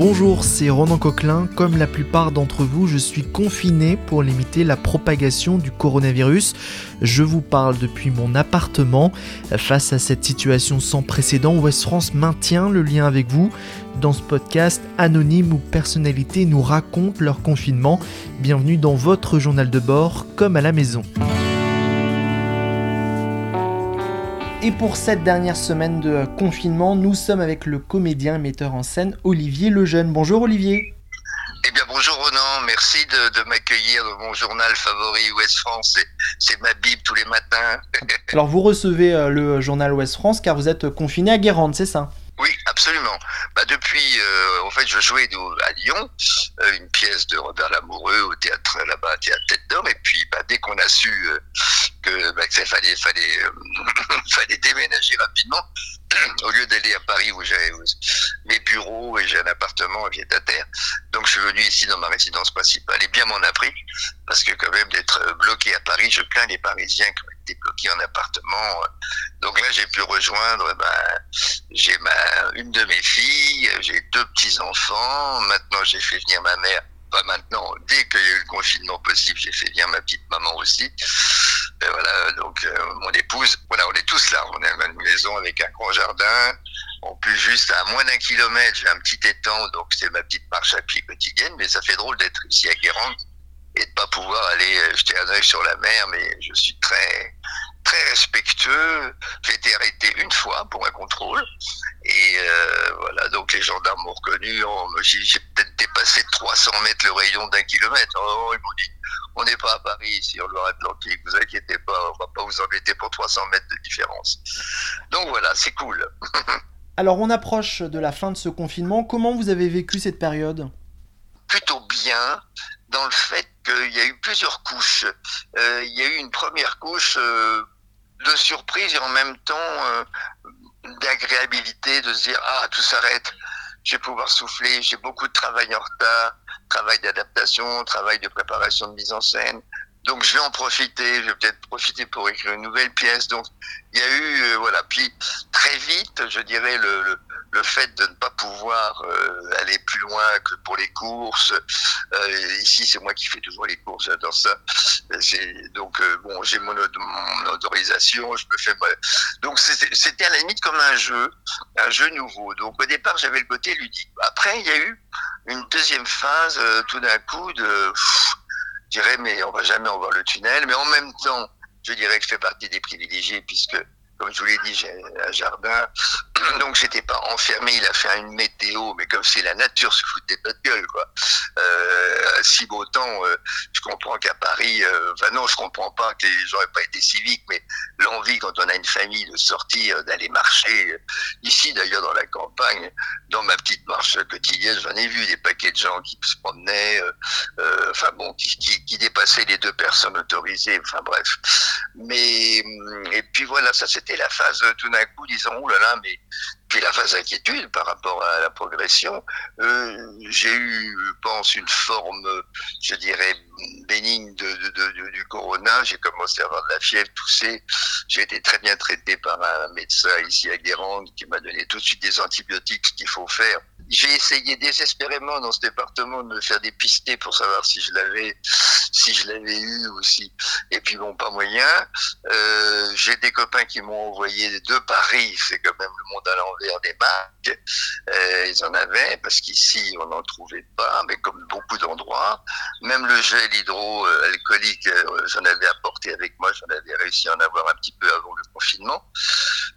Bonjour, c'est Ronan Coquelin. Comme la plupart d'entre vous, je suis confiné pour limiter la propagation du coronavirus. Je vous parle depuis mon appartement. Face à cette situation sans précédent, West France maintient le lien avec vous. Dans ce podcast, anonymes ou personnalités nous racontent leur confinement. Bienvenue dans votre journal de bord, comme à la maison. Et pour cette dernière semaine de confinement, nous sommes avec le comédien et metteur en scène Olivier Lejeune. Bonjour Olivier. Eh bien bonjour Ronan, merci de, m'accueillir dans mon journal favori Ouest France, c'est ma bible tous les matins. Alors vous recevez euh, le journal Ouest France car vous êtes confiné à Guérande, c'est ça? Oui, absolument. Bah depuis, euh, en fait, je jouais à Lyon, euh, une pièce de Robert Lamoureux au théâtre là-bas, théâtre Tête d'Or, et puis bah, dès qu'on a su que, bah, fallait, fallait, fallait déménager rapidement, au lieu d'aller à Paris où j'ai mes bureaux et j'ai un appartement à terre. Donc je suis venu ici dans ma résidence principale et bien m'en a pris parce que quand même d'être bloqué à Paris, je plains les Parisiens qui ont été bloqués en appartement. Donc là j'ai pu rejoindre, ben, j'ai ma une de mes filles, j'ai deux petits enfants. Maintenant j'ai fait venir ma mère pas maintenant, dès qu'il y a eu le confinement possible, j'ai fait venir ma petite maman aussi. Et voilà, donc euh, mon épouse, voilà, on est tous là. On a une maison avec un grand jardin. En plus, juste à moins d'un kilomètre, j'ai un petit étang, donc c'est ma petite marche à pied quotidienne. Mais ça fait drôle d'être ici à Guérande et de pas pouvoir aller euh, jeter un œil sur la mer. Mais je suis très très respectueux. J'ai été arrêté une fois pour un contrôle. Et euh, voilà, donc les gendarmes m'ont reconnu. J'ai peut-être dépassé de 300 mètres le rayon d'un kilomètre. Oh, ils m'ont dit, on n'est pas à Paris ici en Loire-Atlantique, vous inquiétez pas, on va pas vous embêter pour 300 mètres de différence. Donc voilà, c'est cool. Alors on approche de la fin de ce confinement. Comment vous avez vécu cette période? Plutôt bien, dans le fait qu'il y a eu plusieurs couches. Euh, il y a eu une première couche euh, de surprise et en même temps euh, d'agréabilité, de se dire ah tout s'arrête, je vais pouvoir souffler, j'ai beaucoup de travail en retard, travail d'adaptation, travail de préparation de mise en scène. Donc je vais en profiter, je vais peut-être profiter pour écrire une nouvelle pièce. Donc il y a eu voilà, puis très vite, je dirais le le fait de ne pas pouvoir euh, aller plus loin que pour les courses. Euh, ici, c'est moi qui fais toujours les courses, j'adore ça. Donc, euh, bon, j'ai mon, autorisation, je me fais. Donc, c'était à la limite comme un jeu, un jeu nouveau. Donc, au départ, j'avais le côté ludique. Après, il y a eu une deuxième phase, tout d'un coup, de. je dirais, mais on va jamais en voir le tunnel. Mais en même temps, je dirais que je fais partie des privilégiés puisque comme je vous l'ai dit, j'ai un jardin, donc j'étais pas enfermé. Il a fait une météo, mais comme c'est la nature se foutait de notre gueule, quoi. Euh, si beau temps, euh, je comprends qu'à Paris, euh, enfin non, je comprends pas que n'aient pas été civiques, mais l'envie quand on a une famille de sortir, d'aller marcher. Ici, d'ailleurs, dans la campagne, dans ma petite marche quotidienne, j'en ai vu des paquets de gens qui se promenaient, enfin bon, qui, qui, qui dépassaient les deux personnes autorisées. Enfin bref. Mais et puis voilà, ça c'était la phase tout d'un coup, disons, oh là là, mais puis la phase d'inquiétude par rapport à la progression, euh, j'ai eu, je pense, une forme, je dirais, bénigne de, du corona. J'ai commencé à avoir de la fièvre, tousser. J'ai été très bien traité par un médecin ici à Guérande qui m'a donné tout de suite des antibiotiques, qu'il faut faire j'ai essayé désespérément dans ce département de me faire dépister pour savoir si je l'avais, si je l'avais eu aussi. Et puis bon, pas moyen. Euh, j'ai des copains qui m'ont envoyé de Paris, c'est quand même le monde à l'envers des marques. Euh, ils en avaient parce qu'ici on n'en trouvait pas, mais comme beaucoup d'endroits, même le gel hydroalcoolique, euh, j'en avais apporté avec moi, j'en avais réussi à en avoir un petit peu avant le confinement.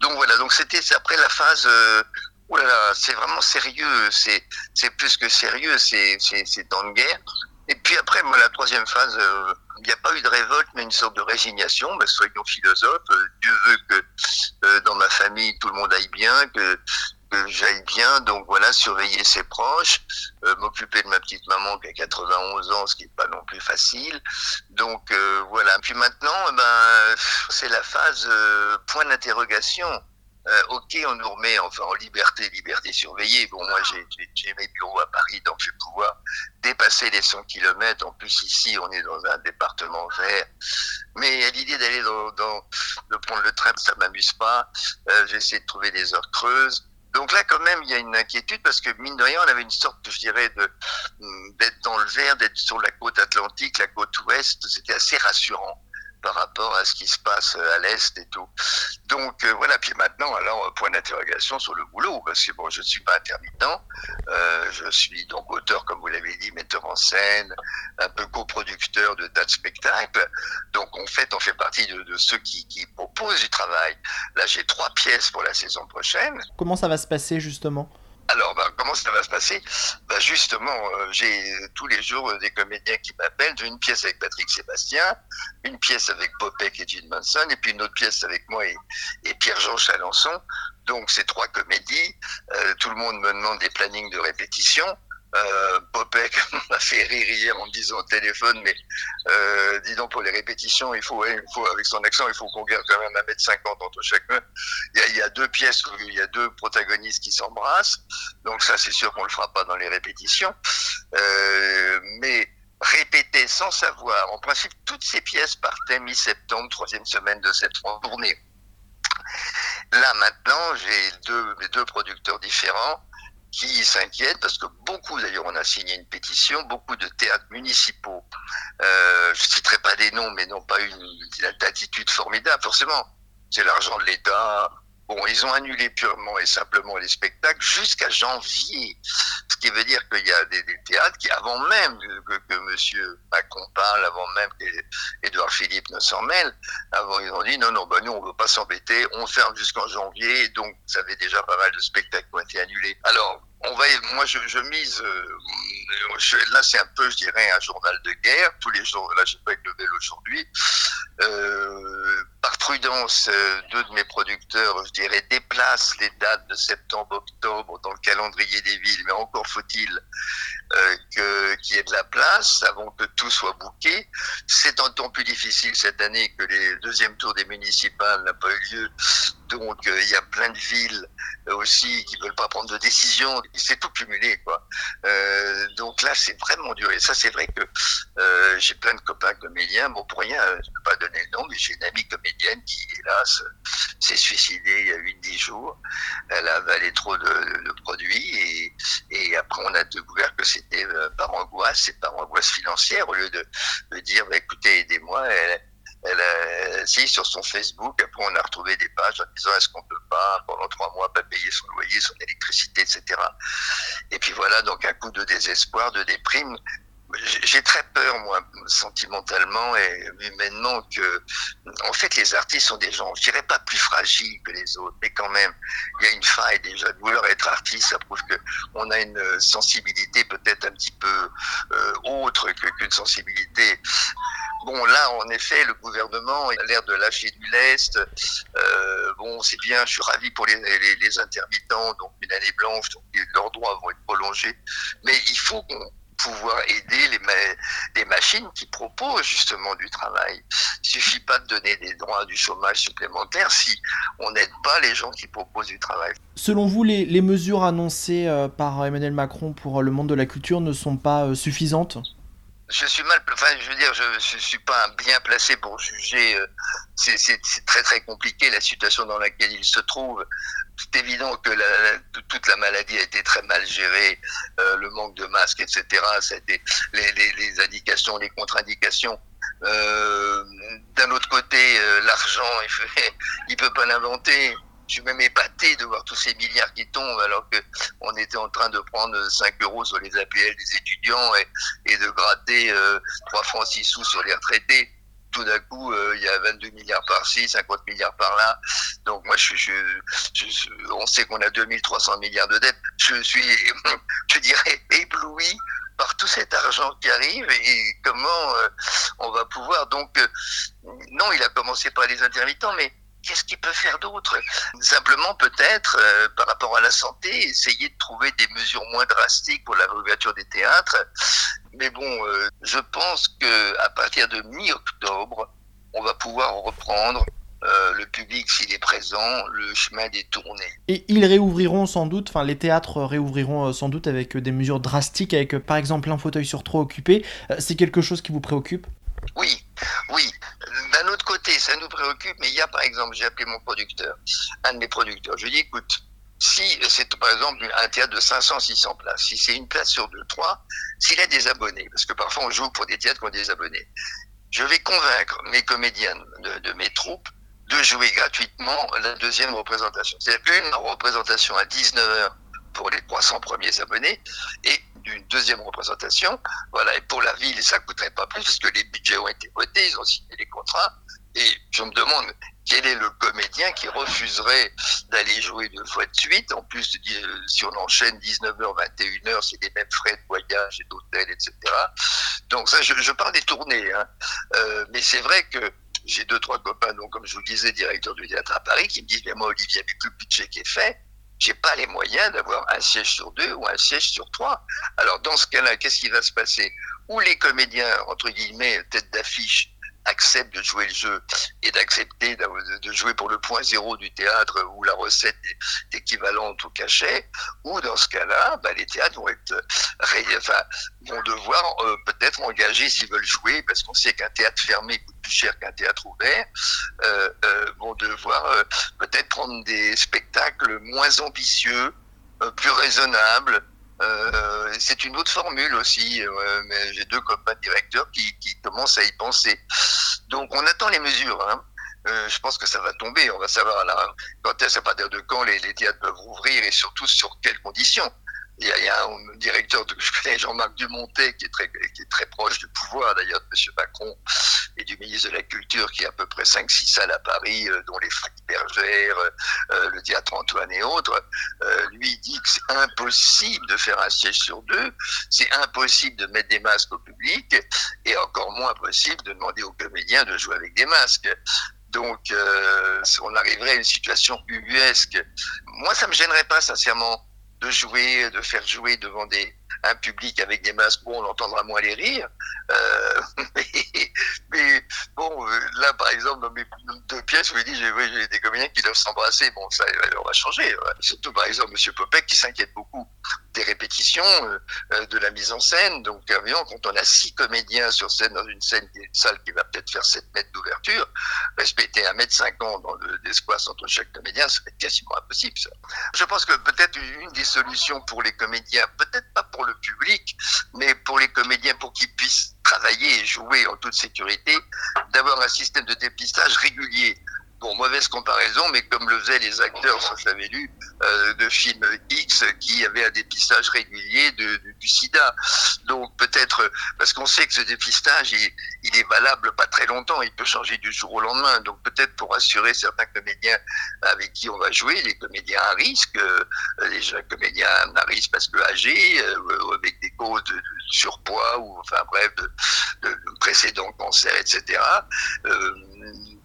Donc voilà, donc c'était après la phase euh, Oh là là, c'est vraiment sérieux, c'est, c'est plus que sérieux, c'est, c'est, c'est guerre. Et puis après, moi, la troisième phase, euh, il n'y a pas eu de révolte, mais une sorte de résignation. Ben, soyons philosophes. Euh, Dieu veut que euh, dans ma famille, tout le monde aille bien, que, j'aille bien. Donc voilà, surveiller ses proches, m'occuper de ma petite maman qui a 91 ans, ce qui n'est pas non plus facile. Donc voilà. Puis maintenant, ben, c'est la phase point d'interrogation. Euh, ok, on nous remet enfin en liberté, liberté surveillée. Bon, moi, j'ai mes bureaux à Paris, donc je vais pouvoir dépasser les 100 km. En plus, ici, on est dans un département vert. Mais l'idée d'aller dans, de prendre le train, ça m'amuse pas. Euh, J'essaie de trouver des heures creuses. Donc là, quand même, il y a une inquiétude parce que mine de rien, on avait une sorte, je dirais, d'être dans le vert, d'être sur la côte atlantique, la côte ouest. C'était assez rassurant par rapport à ce qui se passe à l'est et tout. Donc euh, voilà. Puis maintenant, alors point d'interrogation sur le boulot parce que bon, je ne suis pas intermittent. Euh, je suis donc auteur, comme vous l'avez dit, metteur en scène, un peu coproducteur de tas de spectacles. Donc en fait, on fait partie de, de ceux qui, qui proposent du travail. Là, j'ai trois pièces pour la saison prochaine. Comment ça va se passer justement? Alors, ben, comment ça va se passer? Ben, Justement, euh, j'ai tous les jours euh, des comédiens qui m'appellent. J'ai une pièce avec Patrick Sébastien, une pièce avec Popek et Gene Manson, et puis une autre pièce avec moi et, Pierre-Jean Chalençon. Donc, ces trois comédies. Euh, tout le monde me demande des plannings de répétition. Euh, Popek m'a fait rire hier en me disant au téléphone, mais euh, dis donc pour les répétitions, il faut, faut avec son accent, il faut qu'on garde quand même un mètre cinquante entre chacun. Il y, a, il y a deux pièces il y a deux protagonistes qui s'embrassent, donc ça c'est sûr qu'on le fera pas dans les répétitions. Euh, mais répéter sans savoir, en principe toutes ces pièces partaient mi-septembre, troisième semaine de cette tournée. Là maintenant, j'ai deux producteurs différents qui s'inquiètent parce que beaucoup, d'ailleurs, on a signé une pétition, beaucoup de théâtres municipaux, euh, je citerai pas des noms, mais n'ont pas une, une attitude formidable, forcément. C'est l'argent de l'État. Bon, ils ont annulé purement et simplement les spectacles jusqu'à janvier. Ce qui veut dire qu'il y a des, des, qui, avant même que, M. Macron parle, avant même qu'Edouard Philippe ne s'en mêle, avant ils ont dit non, non, bah, nous on veut pas s'embêter, on ferme jusqu'en janvier, donc ça avait déjà pas mal de spectacles qui ont été annulés. Alors, on va, moi je, je mise, euh, je, là c'est un peu, je dirais, un journal de guerre. Tous les jours, là j'ai pas une nouvelle aujourd'hui. Euh, par prudence, euh, deux de mes producteurs, je dirais, déplacent les dates de septembre-octobre dans le calendrier des villes, mais encore faut-il euh, qu'il y ait de la place avant que tout soit bouqué. C'est un temps plus difficile cette année que les deuxièmes tours des municipales n'a pas eu lieu, donc euh, il y a plein de villes euh, aussi qui veulent pas prendre de décision. C'est tout cumulé, quoi. Euh, donc là, c'est vraiment dur. Et ça, c'est vrai que j'ai plein de copains comédiens. Bon, pour rien, je ne peux pas donner le nom, mais j'ai une amie comédienne qui, hélas, s'est suicidée il y a 8-10 jours. Elle a avalé trop de, de, de produits et, et, après, on a découvert que c'était par angoisse, c'est par angoisse financière, au lieu de, de dire, bah, écoutez, aidez-moi. Elle a, si sur son Facebook, après on a retrouvé des pages en disant est-ce qu'on peut pas pendant trois mois pas payer son loyer, son électricité, etc. Et puis voilà donc un coup de désespoir, de déprime. J'ai très peur moi sentimentalement et humainement que en fait les artistes sont des gens, je dirais pas plus fragiles que les autres, mais quand même il y a une faille déjà de vouloir être artiste, ça prouve que on a une sensibilité peut-être un petit peu euh, autre qu'une sensibilité Bon, là, en effet, le gouvernement a l'air de lâcher du lest. Euh, bon, c'est bien, je suis ravi pour les, intermittents, donc une année blanche, donc leurs droits vont être prolongés. Mais il faut pouvoir aider les, ma les machines qui proposent justement du travail. Il suffit pas de donner des droits du chômage supplémentaire si on n'aide pas les gens qui proposent du travail. Selon vous, les, mesures annoncées euh, par Emmanuel Macron pour le monde de la culture ne sont pas euh, suffisantes? Je suis mal, enfin, je veux dire, je, je suis pas bien placé pour juger. Euh, c'est très très compliqué la situation dans laquelle il se trouve. C'est évident que la, la, toute la maladie a été très mal gérée, euh, le manque de masques, etc. Ça a été les, les, indications, les contre-indications. Euh, D'un autre côté, l'argent, il, il peut pas l'inventer suis même épaté de voir tous ces milliards qui tombent alors que on était en train de prendre 5 euros sur les APL des étudiants et, et de gratter euh, 3 francs 6 sous sur les retraités. Tout d'un coup, euh, il y a 22 milliards par-ci, 50 milliards par-là. Donc moi, je, je, je, on sait qu'on a 2300 milliards de dettes. Je suis, je dirais, ébloui par tout cet argent qui arrive et comment euh, on va pouvoir. Donc, euh, non, il a commencé par les intermittents, mais qu'est-ce qu'il peut faire d'autre? Simplement peut-être, euh, par rapport à la santé, essayer de trouver des mesures moins drastiques pour la réouverture des théâtres. Mais bon, euh, je pense que à partir de mi-octobre, on va pouvoir reprendre euh, le public s'il est présent, le chemin des tournées. Et ils réouvriront sans doute, enfin les théâtres réouvriront sans doute avec des mesures drastiques, avec par exemple un fauteuil sur trois occupé. C'est quelque chose qui vous préoccupe Oui, oui. D'un autre côté, ça nous préoccupe, mais il y a par exemple, j'ai appelé mon producteur, un de mes producteurs, je lui ai dit écoute, si c'est par exemple un théâtre de 500-600 places, si c'est une place sur deux, trois, s'il a des abonnés, parce que parfois on joue pour des théâtres qui ont des abonnés, je vais convaincre mes comédiens de, mes troupes de jouer gratuitement la deuxième représentation. C'est-à-dire une représentation à 19h pour les 300 premiers abonnés et d'une deuxième représentation. Voilà, et pour la ville, ça coûterait pas plus parce que les budgets ont été votés, ils ont signé les Et je me demande quel est le comédien qui refuserait d'aller jouer deux fois de suite? En plus, si on enchaîne 19h, 21h, c'est les mêmes frais de voyage et d'hôtel, etc. Donc ça, je, je parle des tournées. Hein. Euh, mais c'est vrai que j'ai deux, trois copains, donc, comme je vous le disais, directeur du théâtre à Paris, qui me disent, mais moi, Olivier, avec le budget qui est fait, j'ai pas les moyens d'avoir un siège sur deux ou un siège sur trois. Alors, dans ce cas-là, qu'est-ce qui va se passer? Ou les comédiens, entre guillemets, tête d'affiche, accepte de jouer le jeu et d'accepter de jouer pour le point zéro du théâtre où la recette est équivalente au cachet, ou dans ce cas-là, bah, les théâtres vont, devoir euh, peut-être engager s'ils veulent jouer, parce qu'on sait qu'un théâtre fermé coûte plus cher qu'un théâtre ouvert, euh, euh, vont devoir peut-être prendre des spectacles moins ambitieux, plus raisonnables, euh, c'est une autre formule aussi, euh, mais j'ai deux copains directeurs qui, commencent à y penser. Donc on attend les mesures. Hein. Euh, je pense que ça va tomber. On va savoir là, quand est-ce, à partir de quand les, les théâtres peuvent ouvrir et surtout sur quelles conditions? Il y, a, un directeur que je connais, Jean-Marc Dumontet, qui est très, qui est très proche du pouvoir d'ailleurs de M. Macron et du ministre de la Culture, qui a à peu près 5-6 salles à Paris, euh, dont les Frédéric Bergère, euh, le théâtre Antoine et autres. Euh, lui dit que c'est impossible de faire un siège sur deux, c'est impossible de mettre des masques au public, et encore moins possible de demander aux comédiens de jouer avec des masques. Donc, euh, on arriverait à une situation ubuesque. Moi, ça me gênerait pas, sincèrement, de jouer, de faire jouer devant des, un public avec des masques, bon, on entendra moins les rires. Euh, mais, mais, bon, euh, là, par exemple, dans mes deux pièces, je dis, j'ai des comédiens qui doivent s'embrasser. Bon, ça, on va changer. Surtout, par exemple, Monsieur Popek qui s'inquiète beaucoup des répétitions, euh, de la mise en scène. Donc, évidemment, quand on a six comédiens sur scène dans une salle qui va peut-être faire 7 mètres d'ouverture, respecter 1 mètre 50 dans l'espace entre chaque comédien, c'est quasiment impossible, ça. Je pense que peut-être une des solutions pour les comédiens, peut-être pas pour le public, mais pour les comédiens, pour qu'ils puissent travailler et jouer en toute sécurité, d'avoir un système de dépistage régulier. Bon, mauvaise comparaison, mais comme le faisaient les acteurs, ça j'avais lu, euh, de films X qui avaient un dépistage régulier de, du sida. Donc peut-être, parce qu'on sait que ce dépistage, il, il, est valable pas très longtemps, il peut changer du jour au lendemain. Donc peut-être pour assurer certains comédiens avec qui on va jouer, les comédiens à risque, euh, les jeunes comédiens à risque parce que âgés, euh, avec des causes de, surpoids ou enfin bref, de, de précédents cancers, etc. Euh,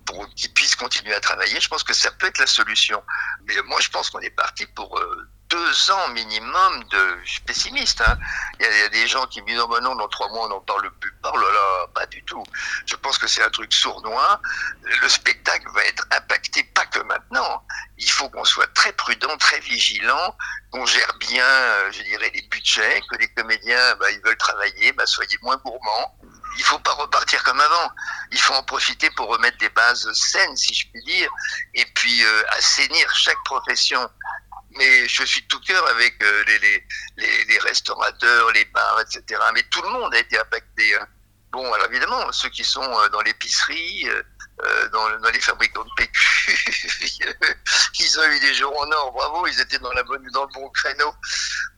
pour qu'ils puissent continuer à travailler, je pense que ça peut être la solution. Mais moi, je pense qu'on est parti pour euh, deux ans minimum de. Je suis pessimiste. Hein. Il, il, y a, des gens qui me disent non, ben non, dans trois mois, on n'en parle plus. Oh là là, pas du tout. Je pense que c'est un truc sournois. Le spectacle va être impacté, pas que maintenant. Il faut qu'on soit très prudent, très vigilant, qu'on gère bien, euh, je dirais, les budgets, que les comédiens, bah, ils veulent travailler, bah, soyez moins gourmands il faut pas repartir comme avant. Il faut en profiter pour remettre des bases saines, si je puis dire, et puis euh, assainir chaque profession. Mais je suis tout cœur avec euh, les, restaurateurs, les bars, etc. Mais tout le monde a été impacté. Hein. Bon, alors évidemment, ceux qui sont euh, dans l'épicerie, dans, les fabricants de PQ, ils ont eu des jours en or, bravo, ils étaient dans le bon créneau.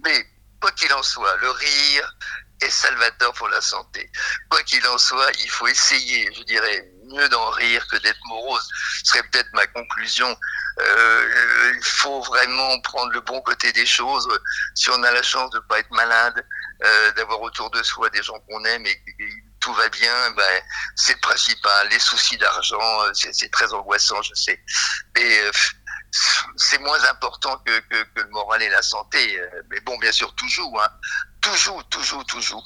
Mais quoi qu'il en soit, le rire, est salvateur pour la santé. Quoi qu'il en soit, il faut essayer, je dirais, mieux d'en rire que d'être morose. Ce serait peut-être ma conclusion. Euh, il faut vraiment prendre le bon côté des choses. Si on a la chance de ne pas être malade, euh, d'avoir autour de soi des gens qu'on aime et que tout va bien, ben, c'est le principal. Les soucis d'argent, c'est très angoissant, je sais. Mais euh, c'est moins important que, le moral et la santé. Mais bon, bien sûr, toujours. Hein toujours, toujours, toujours.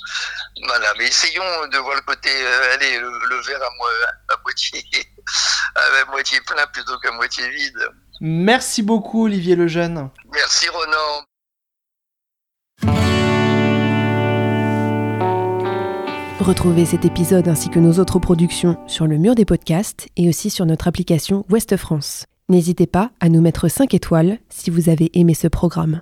Voilà, mais essayons de voir le côté, euh, allez, le, le, verre à, mo à moitié, à moitié plein plutôt qu'à moitié vide. Merci beaucoup, Olivier Lejeune. Merci, Ronan. Retrouvez cet épisode ainsi que nos autres productions sur le mur des podcasts et aussi sur notre application Ouest France. N'hésitez pas à nous mettre 5 étoiles si vous avez aimé ce programme.